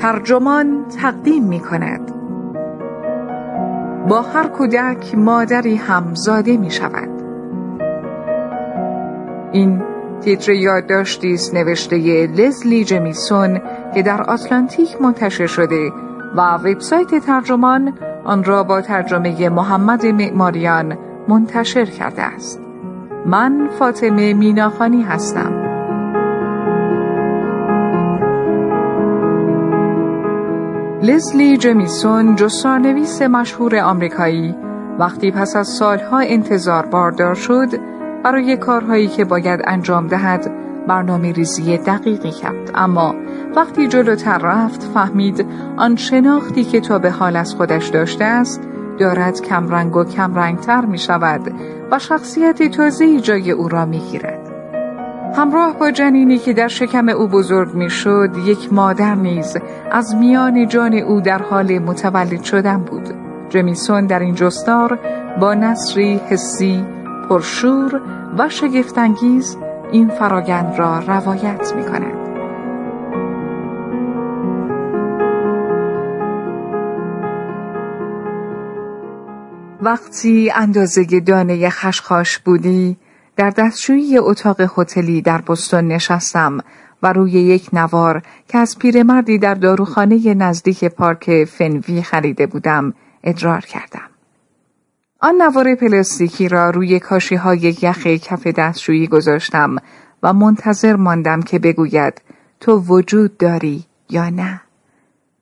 ترجمان تقدیم می کند با هر کودک مادری همزاده می شود این تیتر یادداشتی است نوشته لزلی جمیسون که در آتلانتیک منتشر شده و وبسایت ترجمان آن را با ترجمه محمد معماریان منتشر کرده است. من فاطمه میناخانی هستم. لزلی جمیسون جستارنویس مشهور آمریکایی وقتی پس از سالها انتظار باردار شد برای کارهایی که باید انجام دهد برنامه ریزی دقیقی کرد اما وقتی جلوتر رفت فهمید آن شناختی که تا به حال از خودش داشته است دارد کمرنگ و کمرنگتر می شود و شخصیت تازهی جای او را می گیرد. همراه با جنینی که در شکم او بزرگ می شد یک مادر نیز از میان جان او در حال متولد شدن بود جمیسون در این جستار با نصری حسی پرشور و شگفتانگیز این فراگند را روایت می کند. وقتی اندازه دانه خشخاش بودی در دستشویی اتاق هتلی در بستون نشستم و روی یک نوار که از پیرمردی در داروخانه نزدیک پارک فنوی خریده بودم ادرار کردم. آن نوار پلاستیکی را روی کاشی های یخ کف دستشویی گذاشتم و منتظر ماندم که بگوید تو وجود داری یا نه.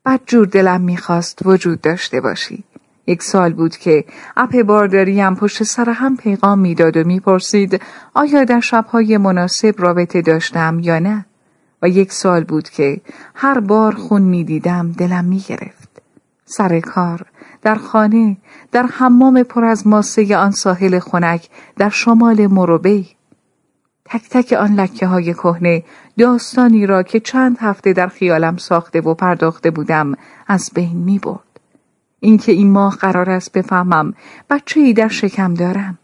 بد جور دلم می‌خواست وجود داشته باشی. یک سال بود که اپ بارداریم پشت سر هم پیغام می‌داد و می‌پرسید آیا در شبهای مناسب رابطه داشتم یا نه؟ و یک سال بود که هر بار خون می‌دیدم دلم می‌گرفت. سر کار در خانه در حمام پر از ماسه آن ساحل خنک در شمال مروبی. تک تک آن لکه های کهنه داستانی را که چند هفته در خیالم ساخته و پرداخته بودم از بین می برد. اینکه این ماه قرار است بفهمم بچه ای در شکم دارم.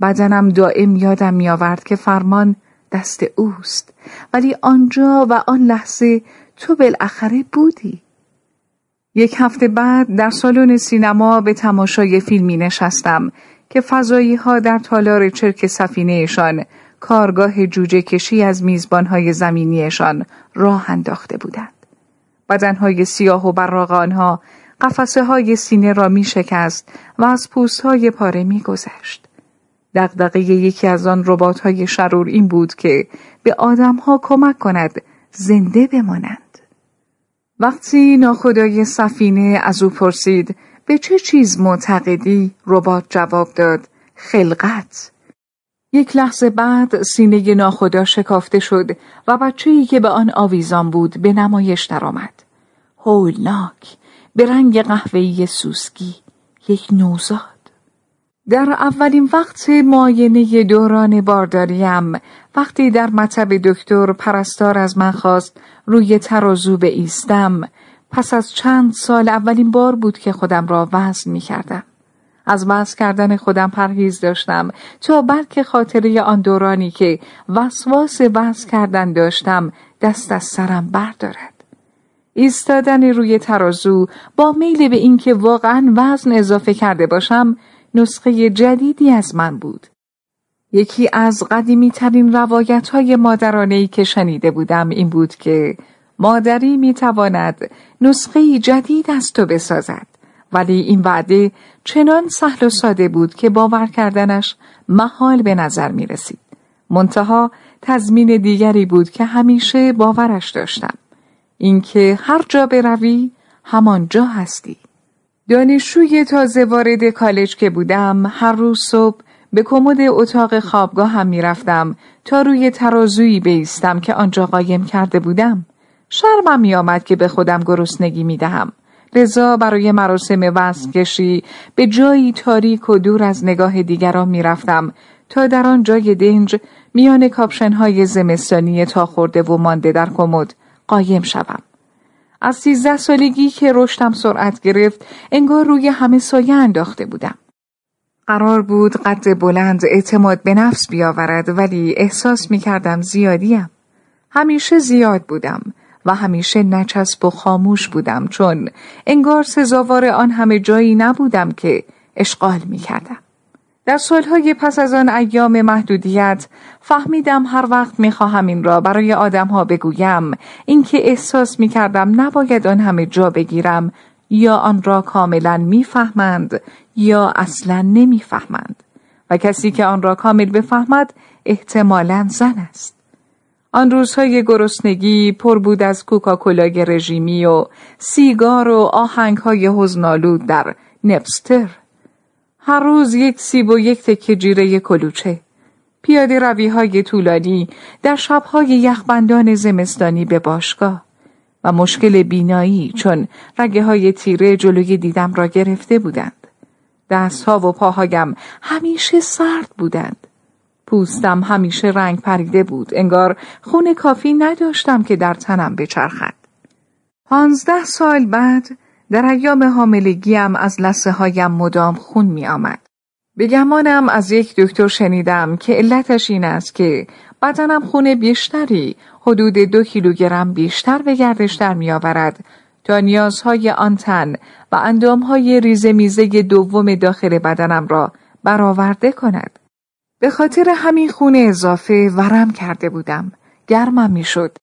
بدنم دائم یادم می آورد که فرمان دست اوست ولی آنجا و آن لحظه تو بالاخره بودی. یک هفته بعد در سالن سینما به تماشای فیلمی نشستم که فضایی ها در تالار چرک سفینهشان کارگاه جوجه کشی از میزبانهای زمینیشان راه انداخته بودند. بدنهای سیاه و براغ آنها قفسه های سینه را می شکست و از پوست های پاره می گذشت. دقدقه یکی از آن ربات های شرور این بود که به آدم ها کمک کند زنده بمانند. وقتی ناخدای سفینه از او پرسید به چه چیز معتقدی ربات جواب داد خلقت یک لحظه بعد سینه ناخدا شکافته شد و بچه‌ای که به آن آویزان بود به نمایش درآمد. هولناک به رنگ قهوه‌ای سوسکی یک نوزاد در اولین وقت معاینه دوران بارداریم وقتی در مطب دکتر پرستار از من خواست روی ترازو به ایستم پس از چند سال اولین بار بود که خودم را وزن می کردم. از وزن کردن خودم پرهیز داشتم تا بلکه خاطره آن دورانی که وسواس وزن کردن داشتم دست از سرم بردارد. ایستادن روی ترازو با میل به اینکه واقعا وزن اضافه کرده باشم نسخه جدیدی از من بود. یکی از قدیمی ترین روایت های مادرانه که شنیده بودم این بود که مادری می تواند نسخه جدید از تو بسازد ولی این وعده چنان سهل و ساده بود که باور کردنش محال به نظر می رسید. منتها تضمین دیگری بود که همیشه باورش داشتم. اینکه هر جا بروی همان جا هستی. دانشجوی تازه وارد کالج که بودم هر روز صبح به کمد اتاق خوابگاه هم می‌رفتم تا روی ترازویی بیستم که آنجا قایم کرده بودم. شرمم می آمد که به خودم گرسنگی می دهم. لذا برای مراسم وزن کشی به جایی تاریک و دور از نگاه دیگران می رفتم تا در آن جای دنج میان کاپشنهای زمستانی تا خورده و مانده در کمد قایم شوم. از سیزده سالگی که رشدم سرعت گرفت انگار روی همه سایه انداخته بودم. قرار بود قد بلند اعتماد به نفس بیاورد ولی احساس می کردم زیادیم. همیشه زیاد بودم و همیشه نچسب و خاموش بودم چون انگار سزاوار آن همه جایی نبودم که اشغال می کردم. در سالهای پس از آن ایام محدودیت فهمیدم هر وقت می خواهم این را برای آدمها بگویم اینکه احساس می کردم نباید آن همه جا بگیرم یا آن را کاملا می‌فهمند یا اصلا نمی‌فهمند و کسی که آن را کامل بفهمد احتمالا زن است. آن روزهای گرسنگی پر بود از کوکاکولای رژیمی و سیگار و آهنگهای حزنالود در نپستر. هر روز یک سیب و یک تکه جیره کلوچه. پیاده روی های طولانی در شبهای یخبندان زمستانی به باشگاه و مشکل بینایی چون رگه های تیره جلوی دیدم را گرفته بودند. دستها و پاهایم همیشه سرد بودند. پوستم همیشه رنگ پریده بود. انگار خون کافی نداشتم که در تنم بچرخد. پانزده سال بعد در ایام حاملگیم از لسه هایم مدام خون می آمد. به گمانم از یک دکتر شنیدم که علتش این است که بدنم خون بیشتری حدود دو کیلوگرم بیشتر به گردش در می آورد تا نیازهای آن تن و اندامهای ریزه میزه دوم داخل بدنم را برآورده کند. به خاطر همین خون اضافه ورم کرده بودم. گرمم می‌شد.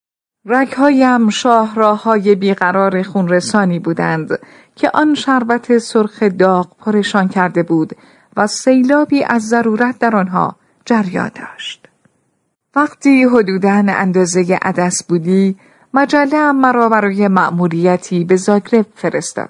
رگهایم شاه های بیقرار خونرسانی بودند که آن شربت سرخ داغ پرشان کرده بود و سیلابی از ضرورت در آنها جریان داشت. وقتی حدوداً اندازه عدس بودی مجله مرا برای مأموریتی به زاگرب فرستاد.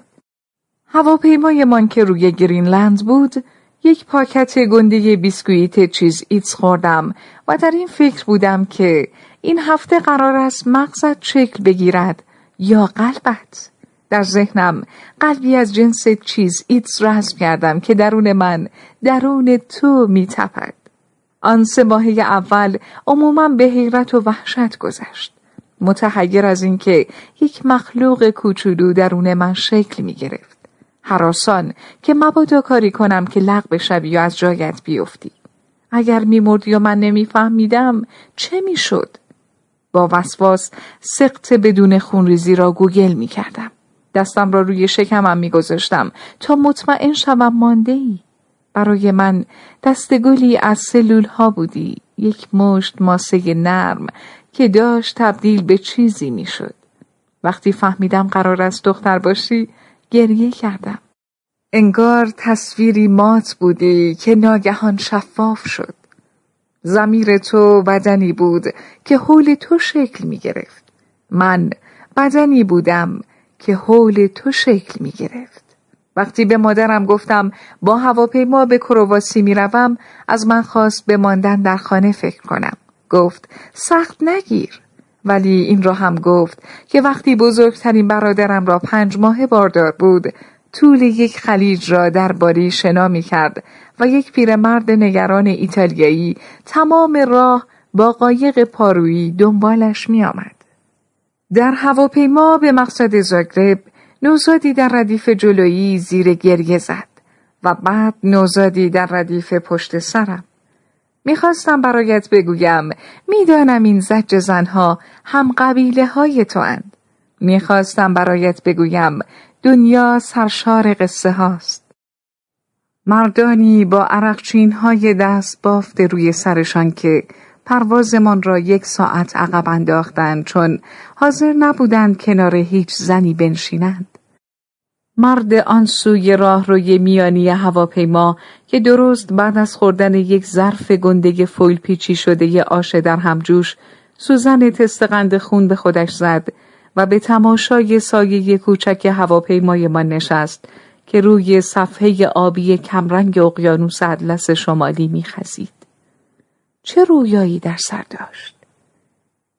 هواپیمایمان که روی گرینلند بود یک پاکت گنده بیسکویت Cheez-Its خوردم و در این فکر بودم که این هفته قرار است مغزت شکل بگیرد یا قلبت در ذهنم قلبی از جنس Cheez-Its رسم کردم که درون من درون تو میتپد آن سه ماهه اول عموما به حیرت و وحشت گذشت متحیر از اینکه یک مخلوق کوچولو درون من شکل می گرفت. حراسان که مبادا کاری کنم که لغ بشوی یا از جایت بیفتی. اگر میمردی و من نمیفهمیدم چه می‌شد؟ با وسواس سقط بدون خونریزی را گوگل می کردم. دستم را روی شکمم می گذاشتم تا مطمئن شوم مانده ای. برای من دستگلی از سلول ها بودی یک مشت ماسه نرم که داشت تبدیل به چیزی می‌شد. وقتی فهمیدم قرار است دختر باشی گریه کردم. انگار تصویری مات بودی که ناگهان شفاف شد. زمیر تو بدنی بود که حول تو شکل می گرفت. من بدنی بودم که حول تو شکل می گرفت. وقتی به مادرم گفتم با هواپیما به کرواسی می روم از من خواست به ماندن در خانه فکر کنم. گفت سخت نگیر ولی این را هم گفت که وقتی بزرگترین برادرم را پنج ماه باردار بود طول یک خلیج را در باری شنا می کرد و یک پیرمرد نگران ایتالیایی تمام راه با قایق پارویی دنبالش می آمد. در هواپیما به مقصد زاگرب نوزادی در ردیف جلویی زیر گریه زد و بعد نوزادی در ردیف پشت سرم. می‌خواستم برایت بگویم می‌دانم این زج زنها هم قبیله های تو اند. می‌خواستم برایت بگویم دنیا سرشار قصه هاست. مردانی با عرقچین های دست بافته روی سرشان که پروازمان را یک ساعت عقب انداختند چون حاضر نبودند کنار هیچ زنی بنشینند. مرد آن سوی راه روی میانی هواپیما که درست بعد از خوردن یک ظرف گنده فویل پیچی شده ی آش در همجوش سوزن تستقند خون به خودش زد و به تماشای سایه کوچک هواپیمای ما نشست که روی صفحه آبی کمرنگ اقیانوس اطلس شمالی میخزید. چه رویایی در سر داشت؟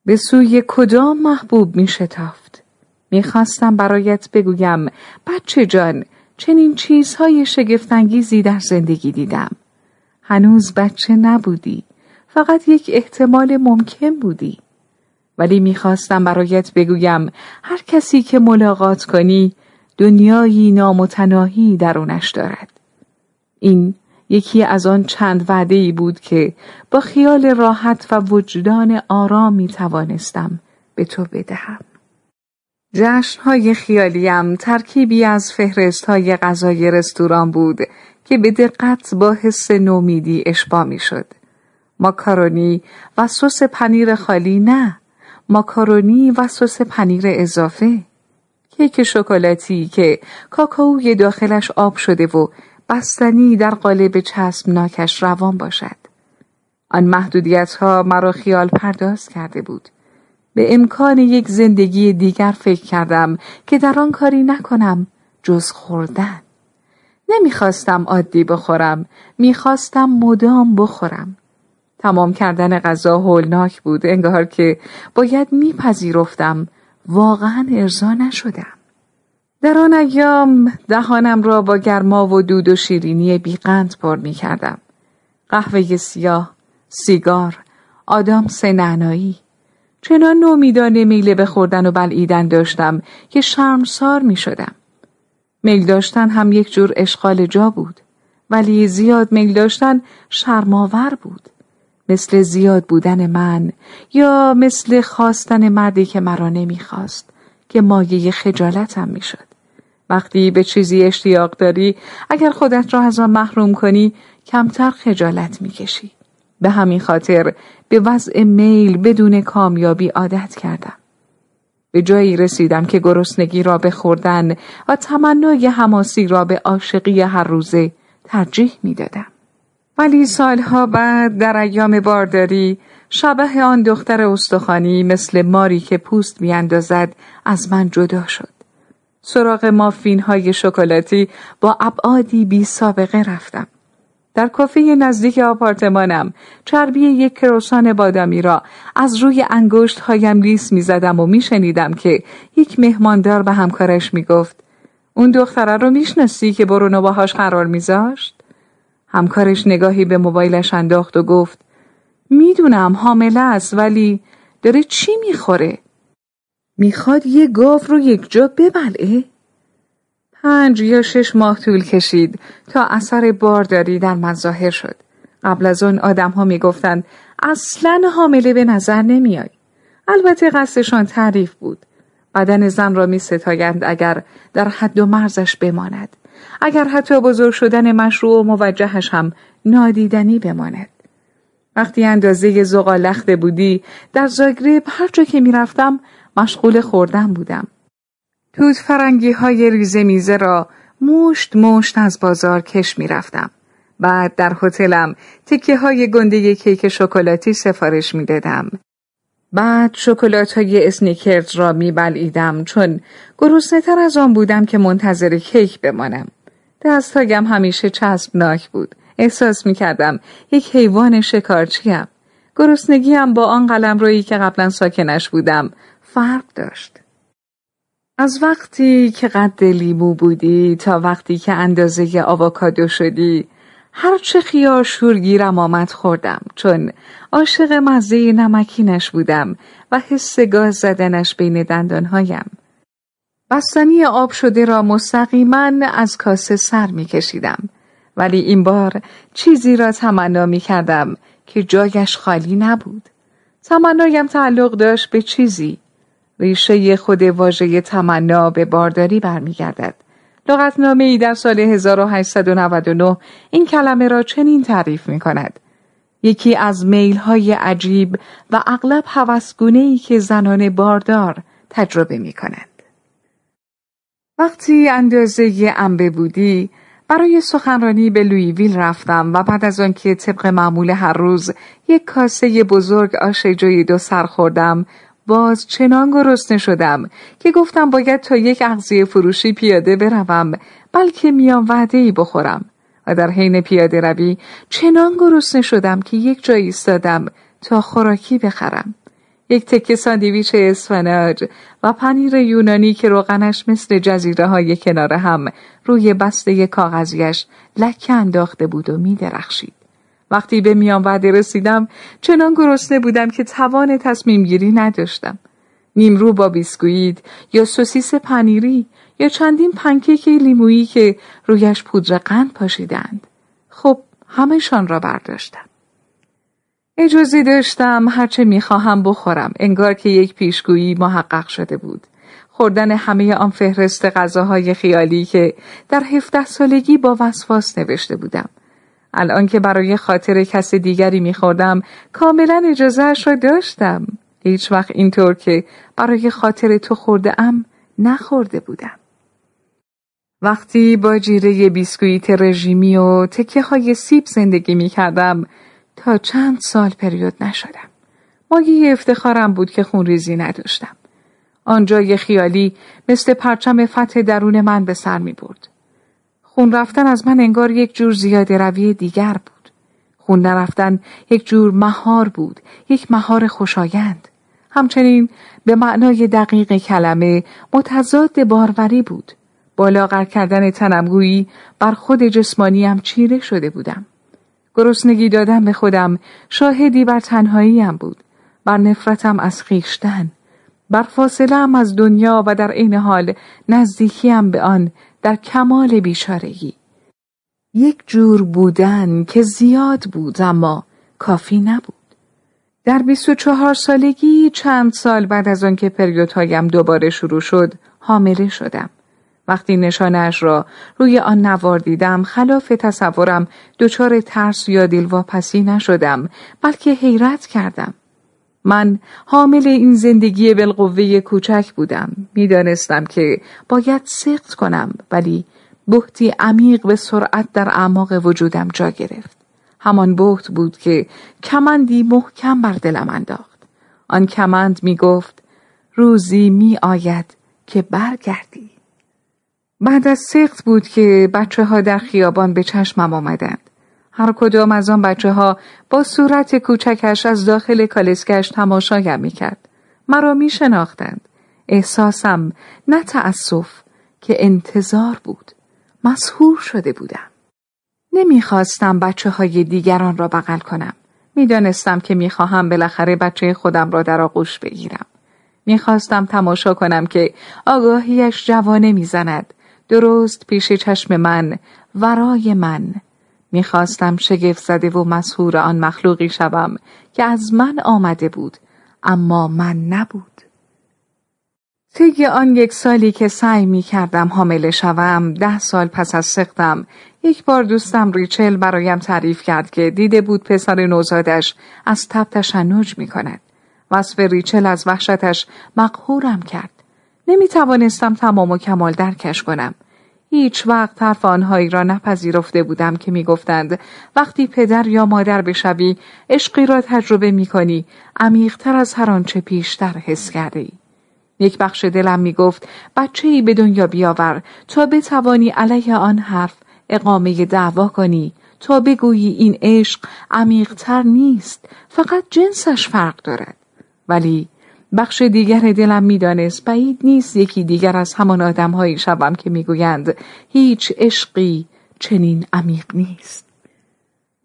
به سوی کدام محبوب می شتافت؟ می‌خواستم برایت بگویم بچه جان چنین چیزهای شگفتانگیزی در زندگی دیدم هنوز بچه نبودی فقط یک احتمال ممکن بودی ولی می‌خواستم برایت بگویم هر کسی که ملاقات کنی دنیایی نامتناهی درونش دارد. این یکی از آن چند وعده ای بود که با خیال راحت و وجدان آرام می توانستم به تو بدهم. جشنهای خیالیم ترکیبی از فهرست های غذای رستوران بود که به دقت با حس نومیدی اشبا می شد. ماکارونی و سس پنیر خالی نه. ماکارونی و سس پنیر اضافه. کیک شکلاتی که کاکائوی داخلش آب شده و بستنی در قالب ناکش روان باشد. آن محدودیت ها مرا خیال پرداز کرده بود. به امکان یک زندگی دیگر فکر کردم که در آن کاری نکنم جز خوردن. نمی‌خواستم عادی بخورم. می‌خواستم مدام بخورم. تمام کردن غذا هولناک بود انگار که باید میپذیرفتم واقعا ارضا نشدم در آن ایام دهانم را با گرما و دود و شیرینی بیقند پر می کردم. قهوه سیاه، سیگار، آدام سنعنایی. چنان نومیدانه میله به خوردن و بلعیدن داشتم که شرمسار می شدم. میل داشتن هم یک جور اشغال جا بود. ولی زیاد میل داشتن شرماور بود. مثل زیاد بودن من یا مثل خواستن مردی که مرا نمی‌خواست که مایه خجالتم می‌شد. وقتی به چیزی اشتیاق داری اگر خودت را از آن محروم کنی کمتر خجالت می‌کشی. به همین خاطر به وضع میل بدون کامیابی عادت کردم. به جایی رسیدم که گرسنگی را به خوردن و تمنای حماسی را به عاشقی هر روزه ترجیح می‌دادم. ولی سالها بعد در ایام بارداری شبه آن دختر استخوانی مثل ماری که پوست میاندازد از من جدا شد. سراغ مافین های شکلاتی با ابعادی بی سابقه رفتم. در کافه نزدیک آپارتمانم چربی یک کروسان بادامی را از روی انگشت هایم لیس می زدم و می شنیدم که یک مهماندار به همکارش می گفت اون دختره رو می‌شناسی که برونو باهاش قرار میذاشت؟ همکارش نگاهی به موبایلش انداخت و گفت می‌دونم حامله است ولی داره چی می‌خوره؟ می‌خواد یه گاو رو یک جا ببلعه؟ پنج یا شش ماه طول کشید تا اثر بارداری در من ظاهر شد. قبل از آن آدم ها می‌گفتند اصلا حامله به نظر نمیای. البته قصدشان تعریف بود. بدن زن را می ستایند اگر در حد و مرزش بماند. اگر حتی بزرگ شدن مشروع و موجهش هم نادیدنی بماند. وقتی اندازه زغال لخته بودی در زاگرب هر جا که می‌رفتم مشغول خوردن بودم. توت فرنگی های ریزه میزه را مشت مشت از بازار کش می‌رفتم. بعد در هتلم تکه های گنده کیک شکلاتی سفارش می‌دادم. بعد شکلات های اسنیکرز را میبلعیدم چون گرسنه تر از آن بودم که منتظر کیک بمانم. دستهایم همیشه چسبناک بود. احساس می‌کردم یک حیوان شکارچیم. گرسنگیم با آن قلم رویی که قبلا ساکنش بودم فرق داشت. از وقتی که قد لیمو بودی تا وقتی که اندازه آواکادو شدی هرچه خیار شورگیرم آمد خوردم چون عاشق مزه نمکینش بودم و حس گاز زدنش بین دندانهایم. بستنی آب شده را مستقیما از کاسه سر می کشیدم. ولی این بار چیزی را تمنا می کردم که جایش خالی نبود. تمنایم تعلق داشت به چیزی ریشه خود واژه تمنا به بارداری برمیگردد. لغتنامه ای در سال 1899 این کلمه را چنین تعریف می کند. یکی از میل های عجیب و اغلب حوثگونه ای که زنان باردار تجربه می کند. وقتی اندازه انبه بودی برای سخنرانی به لویویل رفتم و بعد از آنکه طبق معمول هر روز یک کاسه بزرگ آش جوی دو سر خوردم باز چنان گرسنه شدم که گفتم باید تا یک اغذیه فروشی پیاده بروم بلکه میام وعده ای بخورم و در حین پیاده روی چنان گرسنه شدم که یک جایی ایستادم تا خوراکی بخرم یک تکه ساندویچ اسفناج و پنیر یونانی که روغنش مثل جزیره های کنار هم روی بسته کاغذیش لکه انداخته بود و می درخشید. وقتی به میان وعده رسیدم چنان گرسنه بودم که توان تصمیم گیری نداشتم. نیمرو با بیسکویت یا سوسیس پنیری یا چندین پنکیک لیمویی که رویش پودر قند پاشیدند. خب همهشان را برداشتم. اجازه داشتم هرچه می‌خواهم بخورم انگار که یک پیشگویی محقق شده بود خوردن همه آن فهرست غذاهای خیالی که در هفته سالگی با وسواس نوشته بودم. الان که برای خاطر کس دیگری میخوردم کاملا اجازهش را داشتم. هیچ وقت اینطور که برای خاطر تو خورده ام نخورده بودم. وقتی با جیره بیسکویت رژیمی و تکه های سیب زندگی می کردم تا چند سال پریود نشدم. مایه افتخارم بود که خونریزی نداشتم. آنجای خیالی مثل پرچم فتح درون من به سر می برد. خون رفتن از من انگار یک جور زیاده روی دیگر بود. خون نرفتن یک جور مهار بود، یک مهار خوشایند. همچنین به معنای دقیق کلمه متضاد باروری بود. با لاغر کردن تنمگویی بر خود جسمانیم چیره شده بودم. گرسنگی دادم به خودم شاهدی بر تنهاییم بود. بر نفرتم از خیشتن. بر فاصله از دنیا و در عین حال نزدیکیم به آن در کمال بیشارگی. یک جور بودن که زیاد بود اما کافی نبود. در بیست و چهار سالگی چند سال بعد از آنکه پریودهایم دوباره شروع شد حامله شدم. وقتی نشانش را روی آن نوار دیدم خلاف تصورم دچار ترس یا دلواپسی نشدم بلکه حیرت کردم. من حامل این زندگی بالقوه کوچک بودم. می‌دانستم که باید سخت کنم ولی بحتی عمیق به سرعت در اعماق وجودم جا گرفت. همان بحت بود که کمندی محکم بر دلم انداخت. آن کمند می گفت روزی می آید که برگردی. بعد از سخت بود که بچه ها در خیابان به چشمم آمدند. هر کدام از آن بچه ها با صورت کوچکش از داخل کالسکش تماشایم می کرد. مرا می شناختند. احساسم نه تأسف که انتظار بود. مسهور شده بودم. نمی‌خواستم بچه های دیگران را بغل کنم. می‌دانستم که می‌خواهم بالاخره بچه خودم را در آغوش بگیرم. می‌خواستم تماشا کنم که آگاهیش جوانه می‌زند. درست پیش چشم من، ورای من. می‌خواستم شگفت زده و مسهور آن مخلوقی شوم که از من آمده بود اما من نبود. طی آن یک سالی که سعی می کردم حامله شوم ده سال پس از سختم یک بار دوستم ریچل برایم تعریف کرد که دیده بود پسر نوزادش از تب تشنج می کند. وصف ریچل از وحشتش مقهورم کرد. نمی توانستم تمام و کمال درکش کنم. هیچ وقت حرف آنهایی را نپذیرفته بودم که می‌گفتند وقتی پدر یا مادر بشوی عشقی را تجربه می کنی عمیقتر از هر آنچه پیشتر حس کرده ای. یک بخش دلم می گفت بچه ای به دنیا بیاور تا بتوانی علیه آن حرف اقامه دعوا کنی تا بگویی این عشق عمیقتر نیست فقط جنسش فرق دارد ولی بخش دیگر دلم می‌دانست بعید نیست یکی دیگر از همان آدمهایی شوم که می‌گویند هیچ عشقی چنین عمیق نیست.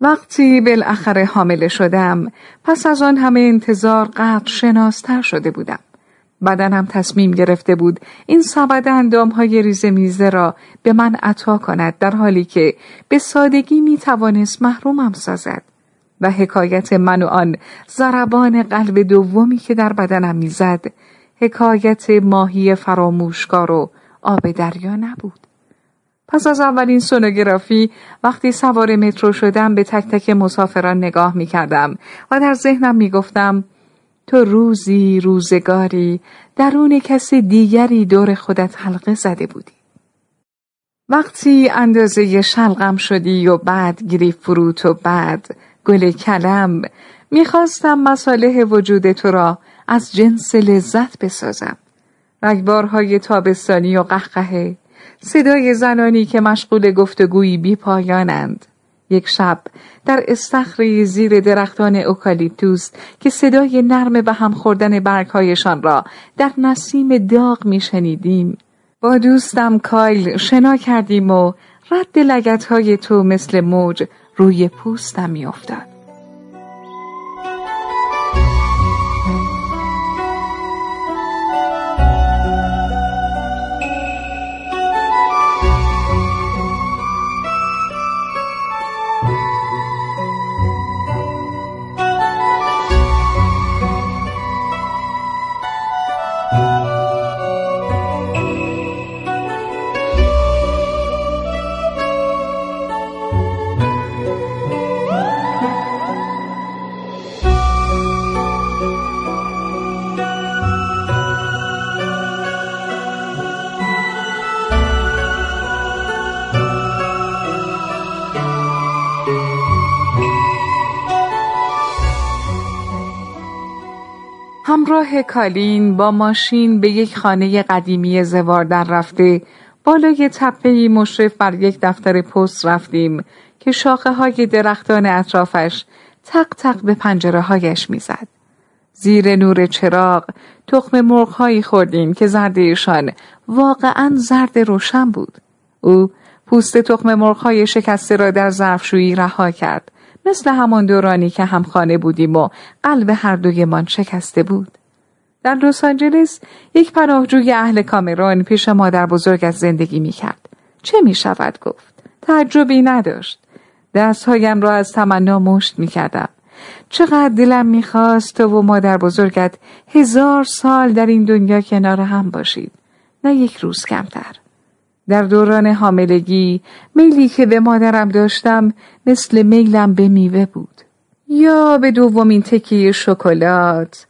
وقتی بالاخره حامله شدم پس از آن همه انتظار قدر شناستر شده بودم. بدنم تصمیم گرفته بود این سبد اندام های ریزه میزه را به من عطا کند در حالی که به سادگی می توانست محرومم سازد. و حکایت من و آن زربان قلب دومی که در بدنم می‌زد حکایت ماهی فراموشکار و آب دریا نبود پس از اولین سونوگرافی وقتی سوار مترو شدم به تک تک مسافران نگاه می کردم و در ذهنم می گفتم تو روزی روزگاری درون کسی دیگری دور خودت حلقه زده بودی. وقتی اندازه شلغم شدی و بعد گریف فروت و بعد گل کلم می‌خواستم مساله وجود تو را از جنس لذت بسازم. رگبارهای تابستانی و قهقهه صدای زنانی که مشغول گفتگویی بی پایانند. یک شب در استخری زیر درختان اوکالیپتوس که صدای نرم به هم خوردن برگهایشان را در نسیم داغ میشنیدیم با دوستم کایل شنا کردیم و رد لگت های تو مثل موج روی پوستم میافتاد. همراه کالین با ماشین به یک خانه قدیمی زوار در رفته بالای تپه مشرف بر یک دفتر پست رفتیم که شاخه های درختان اطرافش تق تق به پنجره هایش می‌زد. زیر نور چراغ تخم مرغ هایی خوردیم که زردهشان واقعا زرد روشن بود. او پوست تخم مرغ های شکسته را در ظرفشویی رها کرد مثل همان دورانی که همخانه بودیم و قلب هر دویمان شکسته بود. در لس آنجلس یک پناهجوی اهل کامرون پیش مادر بزرگ زندگی می کرد. چه می شود گفت؟ تعجبی نداشت. دستهایم را از تمنا مشت می کردم. چقدر دلم می‌خواست تو و مادر بزرگت هزار سال در این دنیا کنار هم باشید. نه یک روز کمتر. در دوران حاملگی میلی که به مادرم داشتم مثل میلم به میوه بود. یا به دومین تکی شکلات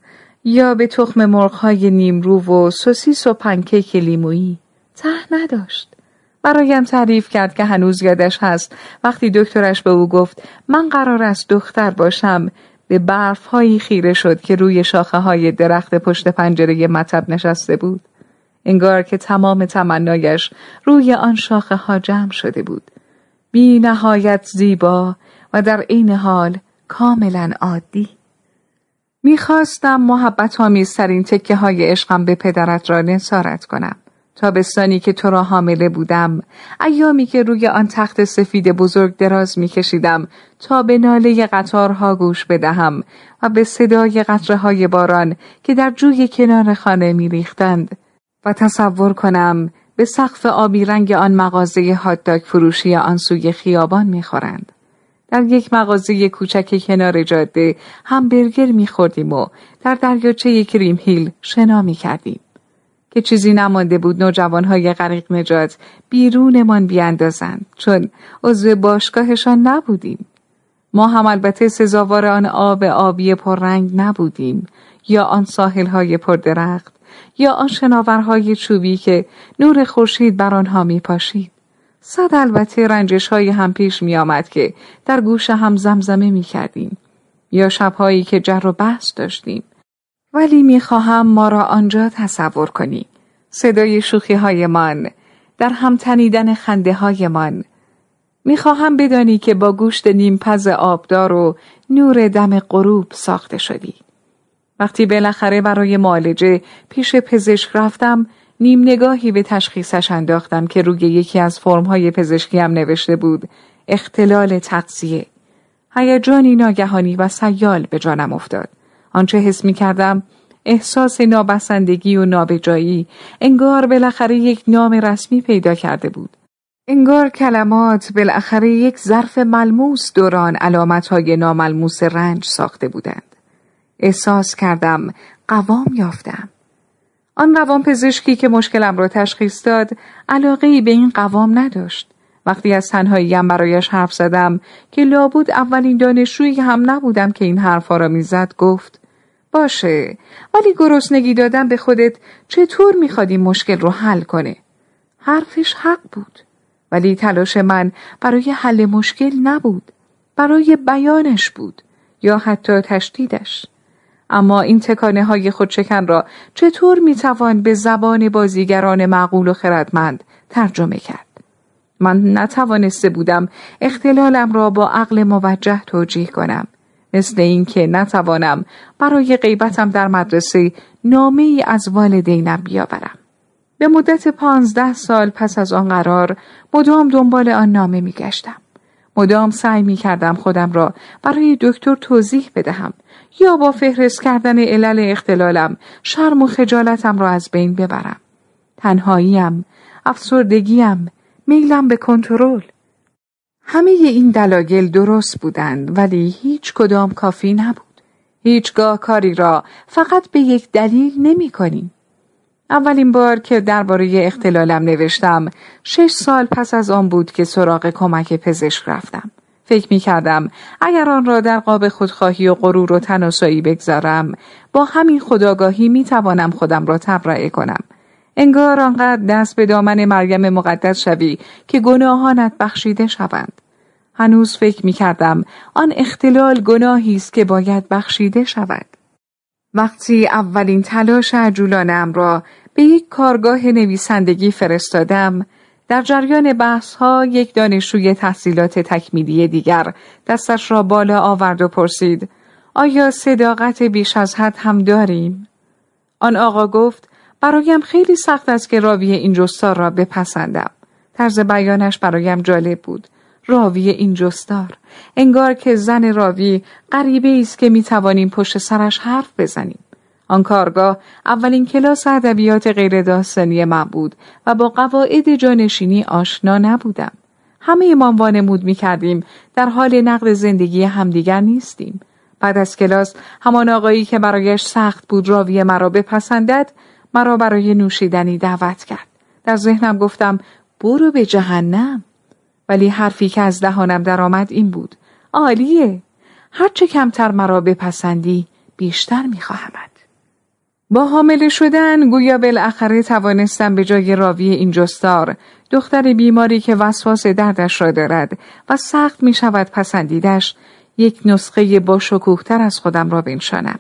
یا به تخم مرغهای نیمرو و سوسیس و پنکیک لیمویی ته نداشت. برایم تعریف کرد که هنوز یادش هست وقتی دکترش به او گفت من قرار است دختر باشم به برفهایی خیره شد که روی شاخه های درخت پشت پنجره مطب نشسته بود. انگار که تمام تمنایش روی آن شاخه ها جمع شده بود. بی نهایت زیبا و در عین حال کاملا عادی. می‌خواستم محبت آمیزترین تکه های عشقم به پدرت را نصارت کنم. تابستانی که تو را حامله بودم ایامی که روی آن تخت سفید بزرگ دراز میکشیدم تا به ناله قطارها گوش بدهم و به صدای قطره های باران که در جوی کنار خانه میریختند و تصور کنم به سقف آبی رنگ آن مغازه هاتداگ فروشی آن سوی خیابان می‌خورند. در یک مغازه کوچک کنار جاده همبرگر میخوردیم و در دریاچه کریم هیل شنا می‌کردیم. که چیزی نمانده بود نوجوانهای غریق نجات بیرونمان بیاندازند چون عضو باشگاهشان نبودیم. ما هم البته سزاوار آن آب آبی پررنگ نبودیم یا آن ساحلهای پردرخت یا آن شناورهای چوبی که نور خورشید بر آنها می پاشید. صد البته رنجش های هم پیش می آمد که در گوش هم زمزمه می کردیم. یا شبهایی که جر و بحث داشتیم. ولی می خواهم ما را آنجا تصور کنی. صدای شوخی های من، در هم تنیدن خنده های من. می خواهم بدانی که با گوشت نیمپز آبدار و نور دم غروب ساخته شدی. وقتی بالاخره برای معالجه پیش پزشک رفتم نیم نگاهی به تشخیصش انداختم که روی یکی از فرمهای پزشکی هم نوشته بود اختلال تقصیه. هیجانی ناگهانی و سیال به جانم افتاد. آنچه حس می کردم احساس نابسندگی و نابجایی انگار بالاخره یک نام رسمی پیدا کرده بود. انگار کلمات بالاخره یک ظرف ملموس دوران علامتهای ناملموس رنج ساخته بودند. احساس کردم قوام یافتم. آن قوام پزشکی که مشکلم را تشخیص داد علاقه به این قوام نداشت. وقتی از تنهاییم برایش حرف زدم که لابود اولین دانشجویی هم نبودم که این حرفها را می‌زد گفت باشه ولی گرسنگی دادن به خودت چطور می‌خواد این مشکل رو حل کنه حرفش حق بود ولی تلاش من برای حل مشکل نبود برای بیانش بود یا حتی تشدیدش اما این تکانه های خودشکن را چطور می‌توان به زبان بازیگران معقول و خردمند ترجمه کرد من نتوانسته بودم اختلالم را با عقل موجه توجیه کنم مثل اینکه نتوانم برای غیبتم در مدرسه نامه ای از والدینم بیاورم. به مدت پانزده سال پس از آن قرار مدام دنبال آن نامه می گشتم. مدام سعی می کردم خودم را برای دکتر توضیح بدهم یا با فهرست کردن علل اختلالم شرم و خجالتم را از بین ببرم. تنهاییم، افسردگیم، میلم به کنترل همه این دلایل درست بودند ولی هیچ کدام کافی نبود. هیچگاه کاری را فقط به یک دلیل نمی کنیم. اولین بار که درباره اختلالم نوشتم شش سال پس از آن بود که سراغ کمک پزشک رفتم. فکر می کردم اگر آن را در قاب خودخواهی و غرور و تناسایی بگذارم با همین خداگاهی می توانم خودم را تبرئه کنم. انگار آنقدر دست به دامن مریم مقدس شوی که گناهانت بخشیده شوند. هنوز فکر می کردم آن اختلال گناهی است که باید بخشیده شود. وقتی اولین تلاش عجولانم را به یک کارگاه نویسندگی فرستادم در جریان بحث ها یک دانشجوی تحصیلات تکمیلی دیگر دستش را بالا آورد و پرسید آیا صداقت بیش از حد هم داریم؟ آن آقا گفت برایم خیلی سخت است که راوی این جستار را بپسندم. طرز بیانش برایم جالب بود. راوی این جستار. انگار که زن راوی غریبه است که می توانیم پشت سرش حرف بزنیم. آن کارگاه اولین کلاس ادبیات غیر داستانی من بود و با قواعد جانشینی آشنا نبودم. همه ما وانمود می کردیم در حال نقد زندگی همدیگر نیستیم. بعد از کلاس همان آقایی که برایش سخت بود راوی مرا بپسندد مرا برای نوشیدنی دعوت کرد. در ذهنم گفتم برو به جهنم. ولی حرفی که از دهانم درآمد این بود. عالیه. هرچه کمتر مرا بپسندی بیشتر میخواهمد. با حامله شدن گویا بالاخره توانستم به جای راوی این جستار دختر بیماری که وسواس دردش را دارد و سخت می شود پسندیدش یک نسخه با شکوهتر از خودم را بنشانم.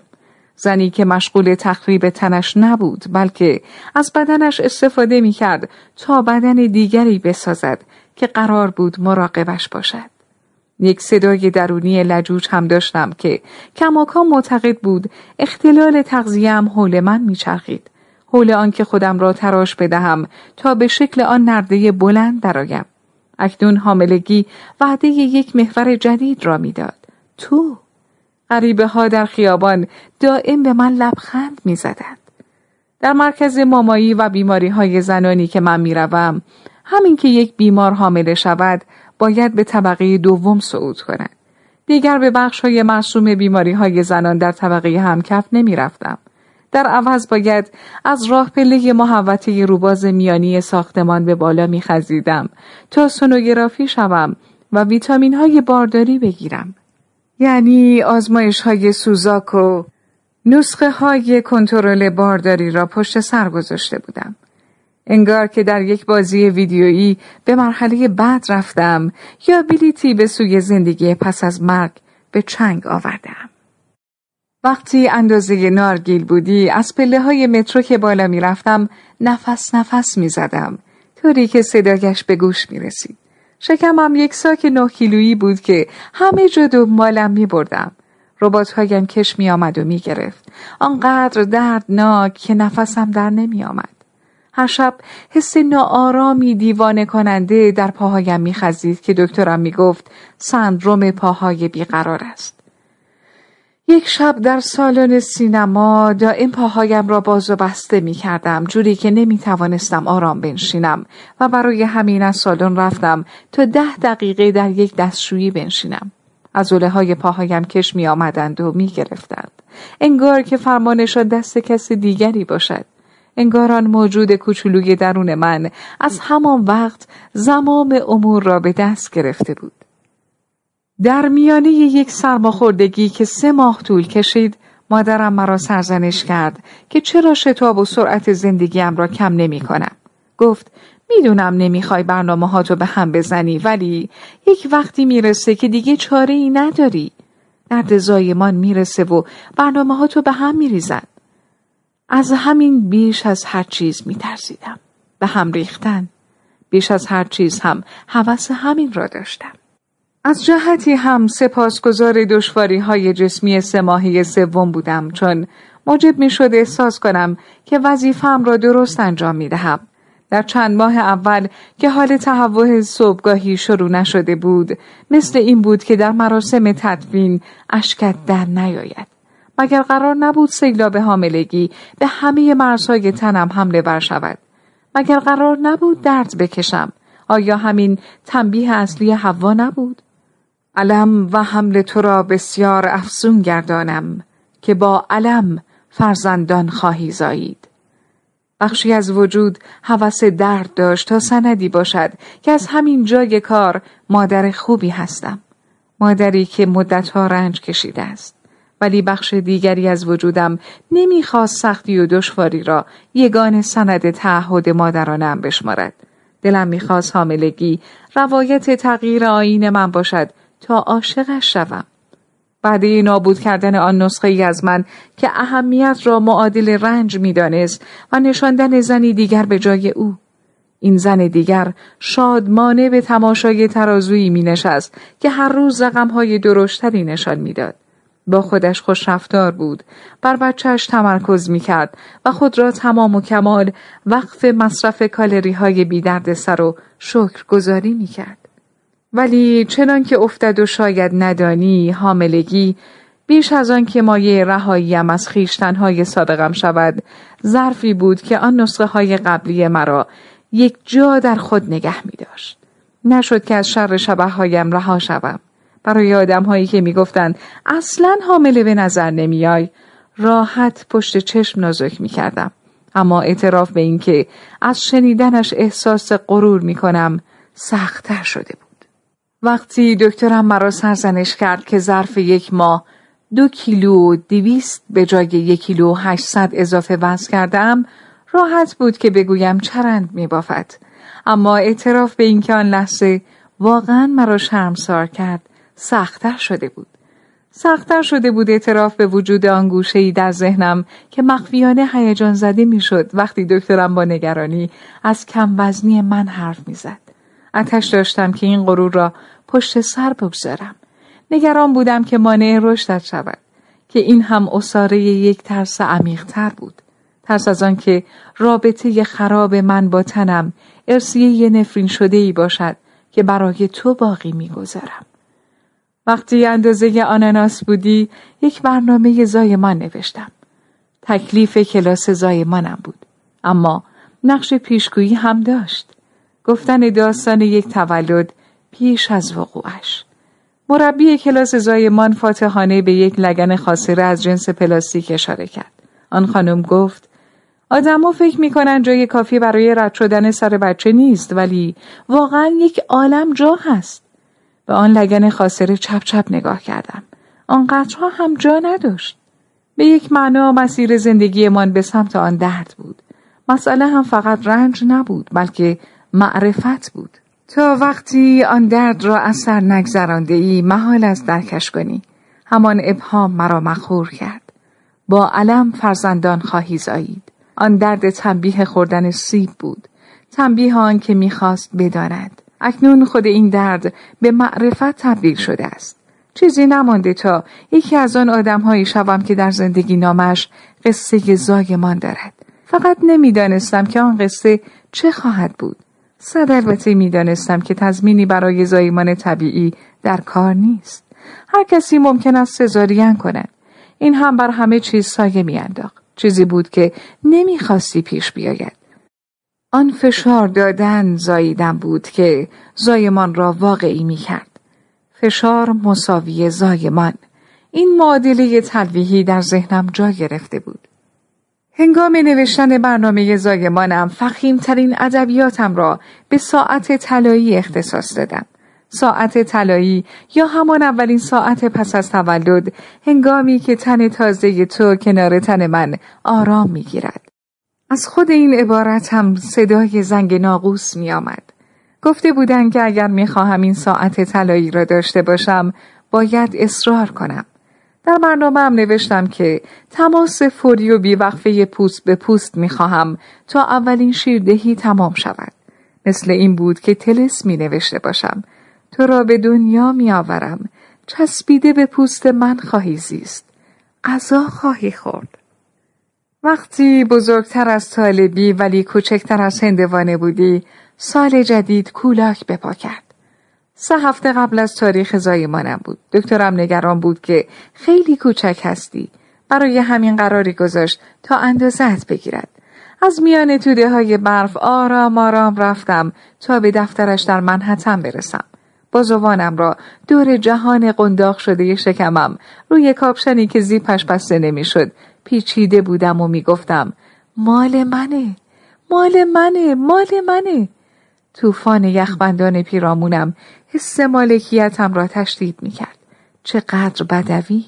زنی که مشغول تخریب تنش نبود بلکه از بدنش استفاده می کرد تا بدن دیگری بسازد که قرار بود مراقبش باشد. یک صدای درونی لجوج هم داشتم که کماکان معتقد بود اختلال تغذیم حول من میچرخید. حول آنکه خودم را تراش بدهم تا به شکل آن نرده بلند درآیم. اکنون حاملگی وعده یک محور جدید را می‌داد. تو! غریبه ها در خیابان دائم به من لبخند می‌زدند. در مرکز مامایی و بیماری های زنانی که من می‌روم همین که یک بیمار حامله شود باید به طبقه دوم صعود کند. دیگر به بخش های معصوم بیماری های زنان در طبقه همکف نمی رفتم. در عوض باید از راه پله محوطه روباز میانی ساختمان به بالا می خزیدم تا سونوگرافی شوم و ویتامین های بارداری بگیرم. یعنی آزمایش های سوزاک و نسخه های کنترل بارداری را پشت سر گذاشته بودم. انگار که در یک بازی ویدیویی به مرحله بعد رفتم یا بلیتی به سوی زندگی پس از مرگ به چنگ آوردم. وقتی اندازه نارگیل بودی از پله های مترو که بالا می رفتم نفس نفس می زدم طوری که صدایش به گوش می رسید. شکمم یک ساک نه کیلویی بود که همه جا دنبالم می بردم. ربات هایم کش می آمد و می گرفت. آنقدر دردناک که نفسم در نمی آمد. هر شب حس ناآرامی دیوانه کننده در پاهایم میخزید که دکترم می‌گفت سندروم پاهای بیقرار است. یک شب در سالن سینما دائم پاهایم را باز و بسته می کردم جوری که نمی توانستم آرام بنشینم و برای همین از سالن رفتم تا ده دقیقه در یک دستشویی بنشینم. از های پاهایم کش می آمدند و می گرفتند. انگار که فرمانشان دست کس دیگری باشد. انگاران موجود کوچولوی درون من از همان وقت زمام امور را به دست گرفته بود. در میانه یک سرماخوردگی که سه ماه طول کشید مادرم مرا سرزنش کرد که چرا شتاب و سرعت زندگیم را کم نمی کنم. گفت می‌دونم نمی‌خوای برنامه ها تو به هم بزنی ولی یک وقتی می‌رسه که دیگه چاره ای نداری. درد زایمان می‌رسه و برنامه ها تو به هم میریزن. از همین بیش از هر چیز می ترسیدم. به هم ریختن. بیش از هر چیز هم حوث همین را داشتم. از جهتی هم سپاسگزار دشواری های جسمی سه ماهی سوم بودم چون موجب می شد احساس کنم که وظیفم را درست انجام می دهم. در چند ماه اول که حال تهوع صبحگاهی شروع نشده بود مثل این بود که در مراسم تدوین اشکت در نیاید. مگر قرار نبود سیلاب حاملگی به همه مرزهای تنم حمله بر شود. مگر قرار نبود درد بکشم؟ آیا همین تنبیه اصلی حوا نبود؟ علم و حمل تو را بسیار افزون گردانم که با علم فرزندان خواهی زایید. بخشی از وجود هوس درد داشت تا سندی باشد که از همین جای کار مادر خوبی هستم. مادری که مدتها رنج کشیده است. ولی بخش دیگری از وجودم نمی‌خواست سختی و دشواری را یگان سند تعهد مادرانم بشمارد. دلم می‌خواست حاملگی روایت تغییر آین من باشد تا عاشقش شوم. بعد نابود کردن آن نسخه ای از من که اهمیت را معادل رنج می‌دانست و نشاندن زنی دیگر به جای او این زن دیگر شادمانه به تماشای ترازویی می نشست که هر روز های درشتری نشان می‌داد. با خودش خوش رفتار بود بر بچهش تمرکز می کرد و خود را تمام و کمال وقف مصرف کالری های بی درد سر و شکر گذاری می کرد. ولی چنان که افتد و شاید ندانی حاملگی بیش از آن که مایه رهاییم از خیشتنهای سابقم شود ظرفی بود که آن نسخه های قبلی مرا یک جا در خود نگه می داشت. نشد که از شر شبه هایم رها شوم. برای آدم هایی که می گفتند اصلا حامله به نظر نمیای راحت پشت چشم نازک می کردم. اما اعتراف به اینکه از شنیدنش احساس غرور می کنم سختتر شده بود. وقتی دکترم مرا سرزنش کرد که ظرف یک ماه دو کیلو دویست به جای یک کیلو هشتصد اضافه وزن کردم راحت بود که بگویم چرند می بافد. اما اعتراف به اینکه آن لحظه واقعا مرا شرمسار کرد سختتر شده بود. سختتر شده بود اعتراف به وجود آن ای در ذهنم که مخفیانه هیجان زده می‌شد وقتی دکترم با نگرانی از کم وزنی من حرف می‌زد. اتش داشتم که این غرور را پشت سر بگذارم. نگران بودم که مانع رشدت شود که این هم اصاره یک ترس عمیقتر بود. ترس از آنکه رابطه خراب من با تنم ارسیه نفرین شده ای باشد که برای تو باقی می‌گذارم. وقتی اندازه آناناس بودی یک برنامه زایمان نوشتم. تکلیف کلاس زایمانم بود. اما نقش پیشگویی هم داشت. گفتن داستان یک تولد پیش از وقوعش. مربی کلاس زایمان فاتحانه به یک لگن خاصره از جنس پلاستیک اشاره کرد. آن خانم گفت آدما فکر می‌کنن جای کافی برای رد شدن سر بچه نیست ولی واقعا یک عالم جا هست. به آن لگن خاصره چپ چپ نگاه کردم. آنقدرها هم جا نداشت. به یک معنا مسیر زندگیمان به سمت آن درد بود. مسئله هم فقط رنج نبود بلکه معرفت بود. تا وقتی آن درد را از سر نگذرانده ای محال از درکش کنی. همان ابهام مرا مخور کرد. با علم فرزندان خواهی زایید. آن درد تنبیه خوردن سیب بود. تنبیه آن که می‌خواست بداند. اکنون خود این درد به معرفت تبدیل شده است. چیزی نمانده تا یکی از آن آدمهایی شوم که در زندگی نامش قصه زایمان دارد. فقط نمی‌دانستم که آن قصه چه خواهد بود. صد البته می‌دانستم که تضمینی برای زایمان طبیعی در کار نیست. هر کسی ممکن است سزارین کند. این هم بر همه چیز سایه میانداخت. چیزی بود که نمی‌خواستی پیش بیاید. آن فشار دادن زاییدن بود که زایمان را واقعی می کرد. فشار مساوی زایمان. این معادله تلویحی در ذهنم جا گرفته بود. هنگام نوشتن برنامه زایمانم فخیمترین ادبیاتم را به ساعت طلایی اختصاص دادم. ساعت طلایی یا همان اولین ساعت پس از تولد هنگامی که تن تازه تو کنار تن من آرام می‌گیرد. از خود این عبارت هم صدای زنگ ناقوس می آمد. گفته بودن که اگر می خواهم این ساعت طلایی را داشته باشم باید اصرار کنم. در برنامه هم نوشتم که تماس فوری و بیوقفه پوست به پوست می خواهم تا اولین شیردهی تمام شود. مثل این بود که تلس می نوشته باشم. تو را به دنیا می آورم. چسبیده به پوست من خواهی زیست. غذا خواهی خورد. وقتی بزرگتر از طالبی ولی کوچکتر از هندوانه بودی سال جدید کولاک بپا کرد. سه هفته قبل از تاریخ زایمانم بود. دکترم نگران بود که خیلی کوچک هستی. برای همین قراری گذاشت تا اندازت بگیرد. از میان توده های برف آرام آرام رفتم تا به دفترش در منحتم برسم. بازوانم را دور جهان قنداق شده شکمم روی کاپشنی که زیپش بسته نمی‌شد پیچیده بودم و می‌گفتم مال منه مال منه مال منه. طوفان یخبندان پیرامونم حس مالکیتم را تشدید می‌کرد. چقدر بدوی.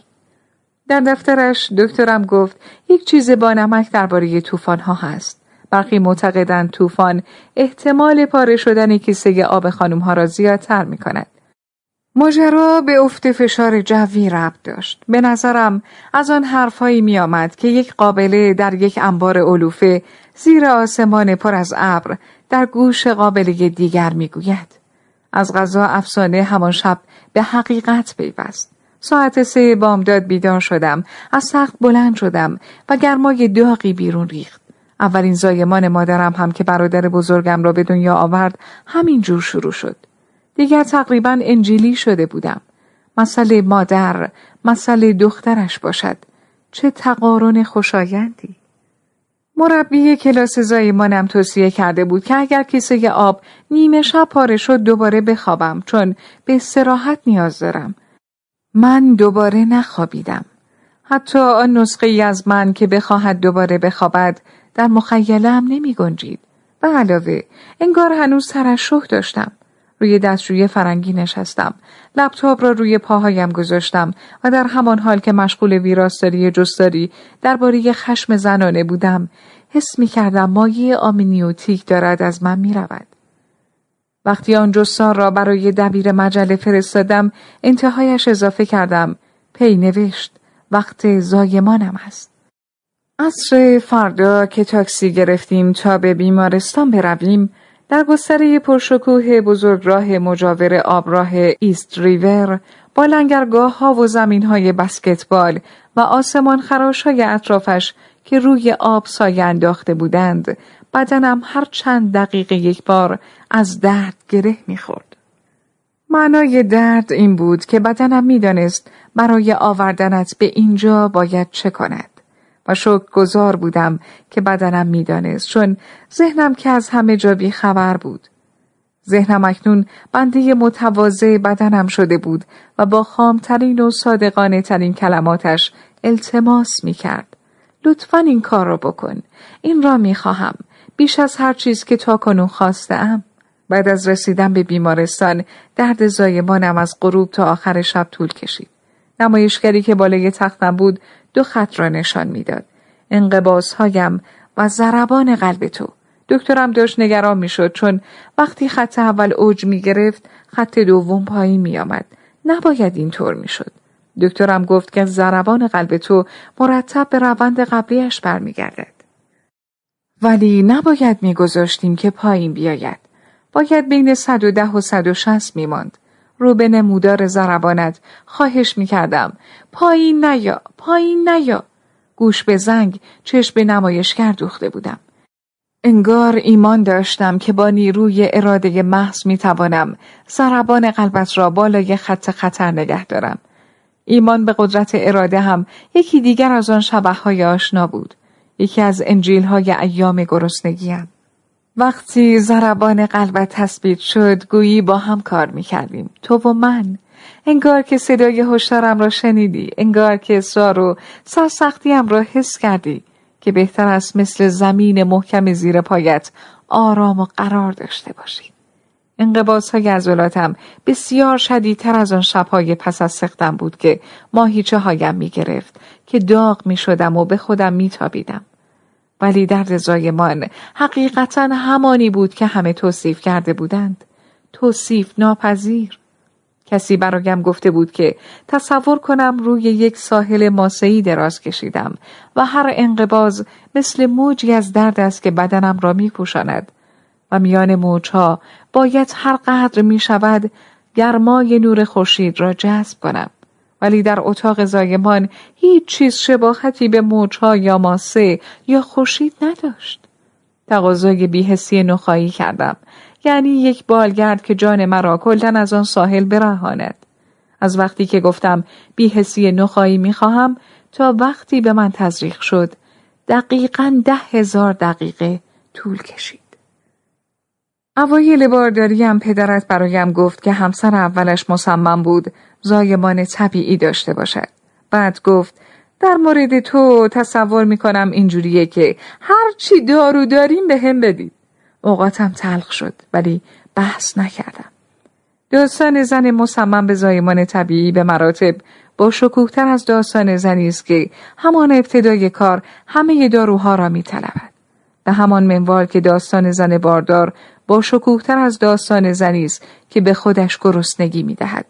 در دفترش دکترم گفت یک چیز با نمک درباره طوفان ها هست. برخی معتقدند طوفان احتمال پاره شدن کیسه آب خانم ها را زیادتر می کند. ماجرا به افت فشار جوی ربط داشت. به نظرم از آن حرفهایی می آمد که یک قابله در یک انبار علوفه زیر آسمان پر از ابر در گوش قابله دیگر می گوید. از غذا افسانه همان شب به حقیقت پیوست. ساعت سه بامداد بیدار شدم. از سخت بلند شدم و گرمای داغی بیرون ریخت. اولین زایمان مادرم هم که برادر بزرگم را به دنیا آورد همین جور شروع شد. دیگر تقریبا انجیلی شده بودم. مسئله مادر، مسئله دخترش باشد. چه تقارن خوشایندی. مربی کلاس زایمانم توصیه کرده بود که اگر کیسه آب نیمه شب پاره شد دوباره بخوابم چون به استراحت نیاز دارم. من دوباره نخوابیدم. حتی آن نسخه ای از من که بخواهد دوباره بخوابد در مخیلم نمی گنجید. به علاوه انگار هنوز ترشح داشتم. روی دستشوی فرنگی نشستم. لپتاپ را روی پاهایم گذاشتم و در همان حال که مشغول ویراستاری جستاری درباره خشم زنانه بودم حس می کردم مایه آمینیوتیک دارد از من می رود. وقتی آن جستار را برای دبیر مجله فرستادم انتهایش اضافه کردم پی نوشت وقت زایمانم است. عصر فردا که تاکسی گرفتیم تا به بیمارستان برویم در گستره پرشکوه بزرگراه مجاور آبراه ایست ریور با لنگرگاه ها و زمین های بسکتبال و آسمان خراش های اطرافش که روی آب سایه انداخته بودند بدنم هر چند دقیقه یک بار از درد گره می‌خورد. معنای درد این بود که بدنم می‌دانست برای آوردنت به اینجا باید چه کند. شکر گذار بودم که بدنم می‌دانست چون ذهنم که از همه جا بی خبر بود. ذهنم اکنون بنده متواضع بدنم شده بود و با خامترین و صادقانه ترین کلماتش التماس می کرد. لطفا این کار را بکن. این را می خواهم. بیش از هر چیز که تا کنون خواستم. بعد از رسیدن به بیمارستان درد زایمانم از غروب تا آخر شب طول کشید. نمایشگری که بالای تختم بود دو خط را نشان می‌داد. انقباسهایم و ضربان قلب تو. دکترم داشت نگران می‌شد چون وقتی خط اول اوج می گرفت خط دوم پایین می آمد. نباید اینطور می شد. دکترم گفت که ضربان قلب تو مرتب به روند قبلیش برمیگردد. ولی نباید میگذاشتیم که پایین بیاید. باید بین 110 و 160 میماند. رو به نمودار زربانت. خواهش می‌کردم. پایین نیا پایین نیا. گوش به زنگ چشم به نمایشگر دوخته بودم. انگار ایمان داشتم که با نیروی اراده محض می‌توانم زربان قلبت را بالای خط خطر نگه دارم. ایمان به قدرت اراده هم یکی دیگر از آن شبه های آشنا بود. یکی از انجیل های ایام گرسنگیم. وقتی زربان قلبت تثبیت شد گویی با هم کار می‌کردیم. تو و من. انگار که صدای هشدارم را شنیدی. انگار که اصرار و سرسختیم را حس کردی که بهتر است مثل زمین محکم زیر پایت آرام و قرار داشته باشی. انقباس های عضلاتم بسیار شدیدتر از آن شبهای پس از سختم بود که ماهیچه هایم می گرفت که داغ می شدم و به خودم می تابیدم. ولی درد زایمان حقیقتا همانی بود که همه توصیف کرده بودند. توصیف ناپذیر. کسی برایم گفته بود که تصور کنم روی یک ساحل ماسهی دراز کشیدم و هر انقباز مثل موجی از درد است که بدنم را می پوشاند و میان موجها باید هر قدر می شود گرمای نور خورشید را جذب کنم. ولی در اتاق زایمان هیچ چیز شباهتی به موجها یا ماسه یا خورشید نداشت. تقاضای بیهسی نخایی کردم. یعنی یک بالگرد که جان مرا کلدن از آن ساحل برهاند. از وقتی که گفتم بیهسی نخایی می‌خواهم تا وقتی به من تزریق شد دقیقا ده هزار دقیقه طول کشید. اوایل بارداریم پدرت برایم گفت که همسر اولش مصمم بود زایمان طبیعی داشته باشد. بعد گفت در مورد تو تصور می‌کنم اینجوریه که هر چی دارو داریم به هم بدید. اوقاتم تلخ شد ولی بحث نکردم. داستان زن مصمم به زایمان طبیعی به مراتب با شکوهتر از داستان زنی است که همان ابتدای کار همه داروها را میطلبد. به همان منوال که داستان زن باردار با شکوهتر از داستان زنی است که به خودش گرسنگی می‌دهد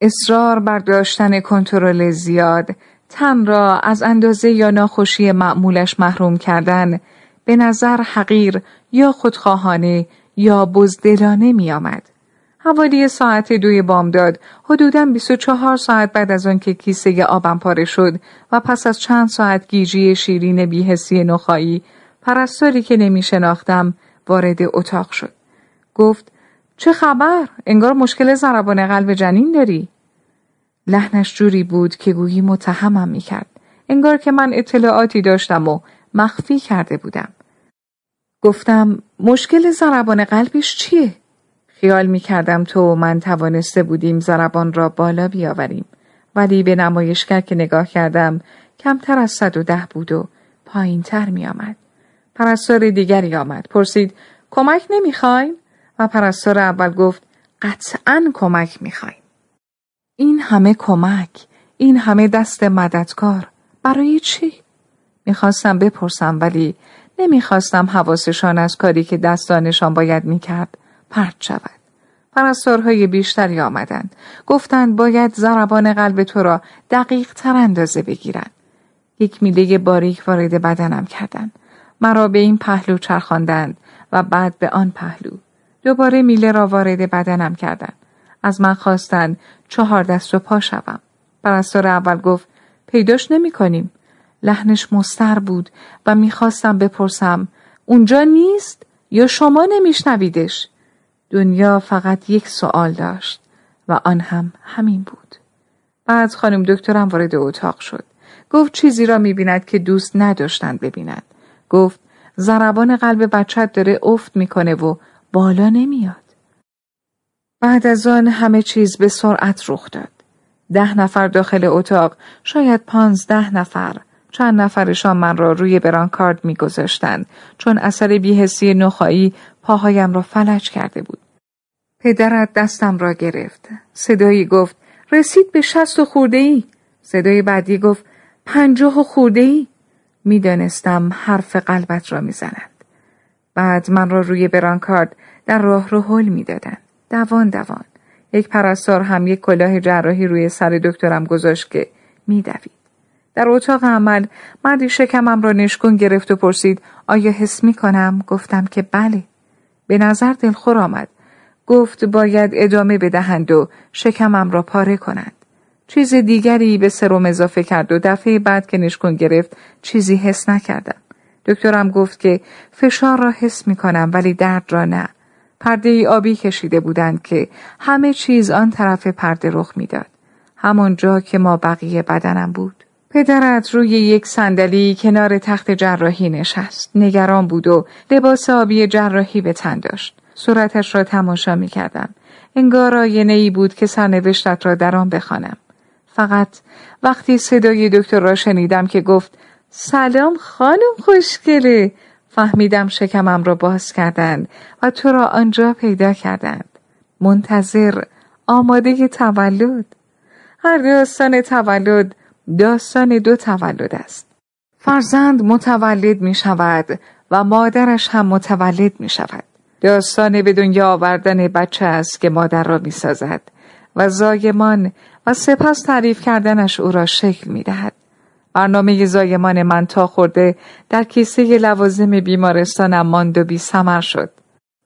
اصرار بر داشتن کنترل زیاد تن را از اندازه یا ناخوشی معمولش محروم کردن به نظر حقیر یا خودخواهانه یا بزدلانه می آمد. حوالی ساعت دوی بامداد حدوداً 24 ساعت بعد از آنکه کیسه آبم پاره شد و پس از چند ساعت گیجی شیرین بیهسی نخایی پرستاری که نمی شناختم وارد اتاق شد. گفت چه خبر؟ انگار مشکل ضربان قلب جنین داری؟ لحنش جوری بود که گویی متهمم می کرد. انگار که من اطلاعاتی داشتم و مخفی کرده بودم. گفتم مشکل ضربان قلبش چیه؟ خیال می کردم تو و من توانسته بودیم ضربان را بالا بیاوریم ولی به نمایشگر که نگاه کردم کمتر از صد و ده بود و پایین تر می آمد. پرستار دیگری آمد. پرسید کمک نمی‌خواین؟ و پرستار اول گفت قطعا کمک می‌خوایم. این همه کمک، این همه دست مددکار، برای چی؟ می‌خواستم بپرسم ولی نمی‌خواستم حواسشان از کاری که دستانشان باید می‌کرد پرت شود. پرستارهای بیشتری آمدند. گفتند باید ضربان قلب تو را دقیق تر اندازه بگیرند. یک میله باریک وارد بدنم کردند. مرا به این پهلو چرخاندند و بعد به آن پهلو. دوباره میله را وارد بدنم کردند. از من خواستند چهار دست و پا شوم. پرستار اول گفت پیداش نمی کنیم. لحنش مستر بود و می‌خواستم بپرسم اونجا نیست یا شما نمیشنویدش؟ دنیا فقط یک سوال داشت و آن هم همین بود. بعد خانم دکترم وارد اتاق شد. گفت چیزی را می‌بیند که دوست نداشتند ببیند. گفت ضربان قلب بچت داره افت می‌کنه و بالا نمیاد. بعد از آن همه چیز به سرعت رخ داد. ده نفر داخل اتاق شاید پانزده نفر چند نفرشان من را روی برانکارد میگذاشتند چون اثر بیهسی نخایی پاهایم را فلج کرده بود. پدرت دستم را گرفت. صدایی گفت رسید به شست و خورده ای. صدای بعدی گفت پنجاه و خورده ای. می‌دانستم حرف قلبت را می‌زنند. بعد من را روی برانکارد در راه رو حل می‌دادند. دوان دوان. یک پرستار هم یک کلاه جراحی روی سر دکترم گذاشت که میدوید. در اتاق عمل مردی شکمم را نشکن گرفت و پرسید آیا حس می کنم؟ گفتم که بله. به نظر دلخور آمد. گفت باید ادامه بدهند و شکمم را پاره کنند. چیز دیگری به سرم اضافه کرد و دفعه بعد که نشکن گرفت چیزی حس نکردم. دکترم گفت که فشار را حس می کنم ولی درد را نه. پرده ای آبی کشیده بودند که همه چیز آن طرف پرده رخ می‌داد. همون جا که ما بقیه بدنم بود. پدرت روی یک صندلی کنار تخت جراحی نشست. نگران بود و لباس آبی جراحی به تن داشت. صورتش را تماشا می کردم. انگار آینه ای بود که سرنوشتت را در آن بخوانم. فقط وقتی صدای دکتر را شنیدم که گفت سلام خانم خوشگله فهمیدم شکمم را باز کردند و تو را آنجا پیدا کردند. منتظر آماده تولد. هر داستان تولد داستان دو تولد است. فرزند متولد می شود و مادرش هم متولد می شود. داستان به دنیا آوردن بچه است که مادر را می سازد و زایمان و سپس تعریف کردنش او را شکل می دهد. برنامه زایمان من تا خورده در کیسه لوازم بیمارستانم ماند و بی سمر شد.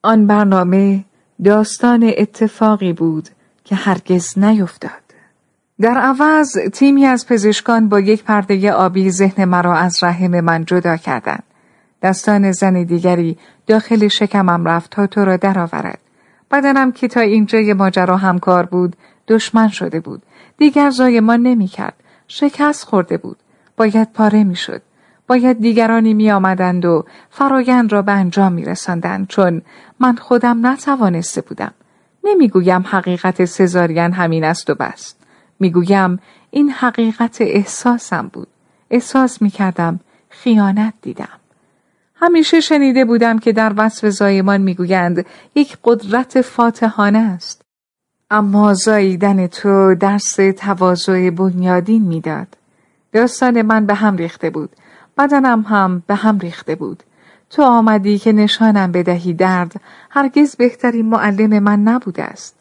آن برنامه داستان اتفاقی بود که هرگز نیفتاد. در عوض تیمی از پزشکان با یک پرده آبی ذهن مرا از رحم من جدا کردند. دستان زن دیگری داخل شکمم رفت تا تو را درآورد. بدنم که تا اینجای ماجرا همکار بود دشمن شده بود. دیگر زایمان نمی کرد. شکست خورده بود. باید پاره می شد. باید دیگرانی می آمدند و فرایند را به انجام می رسندند چون من خودم نتوانسته بودم. نمی‌گویم حقیقت سزارین همین است و بس. می‌گویم این حقیقت احساسم بود. احساس می کردم خیانت دیدم. همیشه شنیده بودم که در وصف زایمان می‌گویند یک قدرت فاتحانه است. اما زاییدن تو درس تواضع بنیادین می‌داد. داستان من به هم ریخته بود. بدنم هم به هم ریخته بود. تو آمدی که نشانم بدهی درد هرگز بهترین معلم من نبوده است.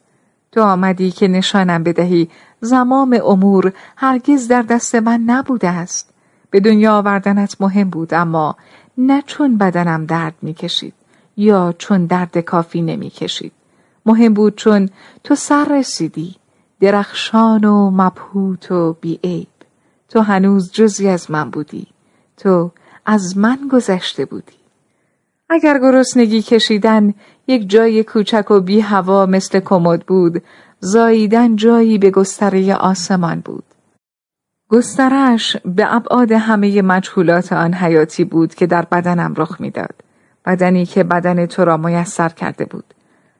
تو آمدی که نشانم بدهی زمام امور هرگز در دست من نبوده است به دنیا آوردنت مهم بود اما نه چون بدنم درد می‌کشید یا چون درد کافی نمی‌کشید مهم بود چون تو سر رسیدی درخشان و مبهوت و بیعیب تو هنوز جزی از من بودی. تو از من گذشته بودی. اگر گرسنگی کشیدن یک جای کوچک و بی هوا مثل کمد بود زاییدن جایی به گستره آسمان بود. گسترش به ابعاد همه مجهولات آن حیاتی بود که در بدنم رخ می‌داد. بدنی که بدن تو را میسر کرده بود.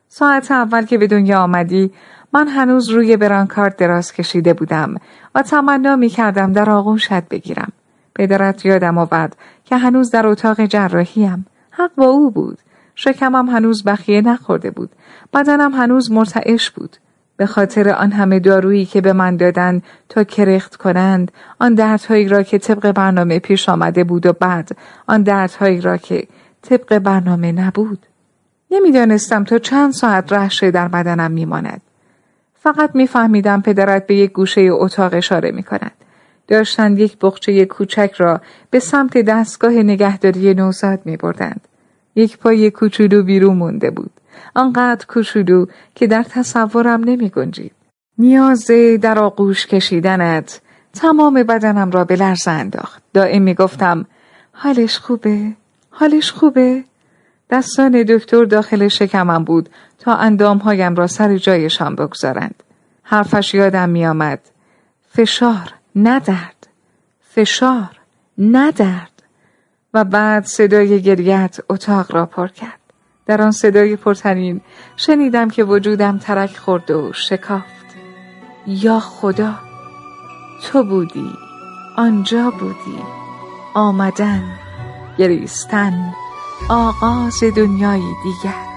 ساعت اول که به دنیا آمدی من هنوز روی برانکارد دراز کشیده بودم و تمنا می کردم در آغوشت بگیرم. پدرت یادم آورد که هنوز در اتاق جراحیم. حق با او بود. شکمم هنوز بخیه نخورده بود. بدنم هنوز مرتعش بود. به خاطر آن همه دارویی که به من دادند تا کرخت کنند آن دردهایی را که طبق برنامه پیش آمده بود و بعد آن دردهایی را که طبق برنامه نبود نمی‌دانستم تا چند ساعت رهشه در بدنم میماند فقط میفهمیدم پدرت به یک گوشه اتاق اشاره می کند. داشتند یک بخچه کوچک را به سمت دستگاه نگهداری نوزاد می بردند. یک پای کوچولو بیرون مونده بود. آنقدر کوچولو که در تصورم نمی گنجید. نیاز در آغوش کشیدنت تمام بدنم را به لرز انداخت. دائم می گفتم حالش خوبه؟ حالش خوبه؟ دستان دکتر داخل شکمم بود تا اندامهایم را سر جایشان بگذارند. حرفش یادم می آمد. فشار ندرد. فشار ندرد. و بعد صدای گریت اتاق را پر کرد. در آن صدای پرترین شنیدم که وجودم ترک خورد و شکافت. یا خدا تو بودی آنجا بودی آمدن گریستن آغاز دنیایی دیگر.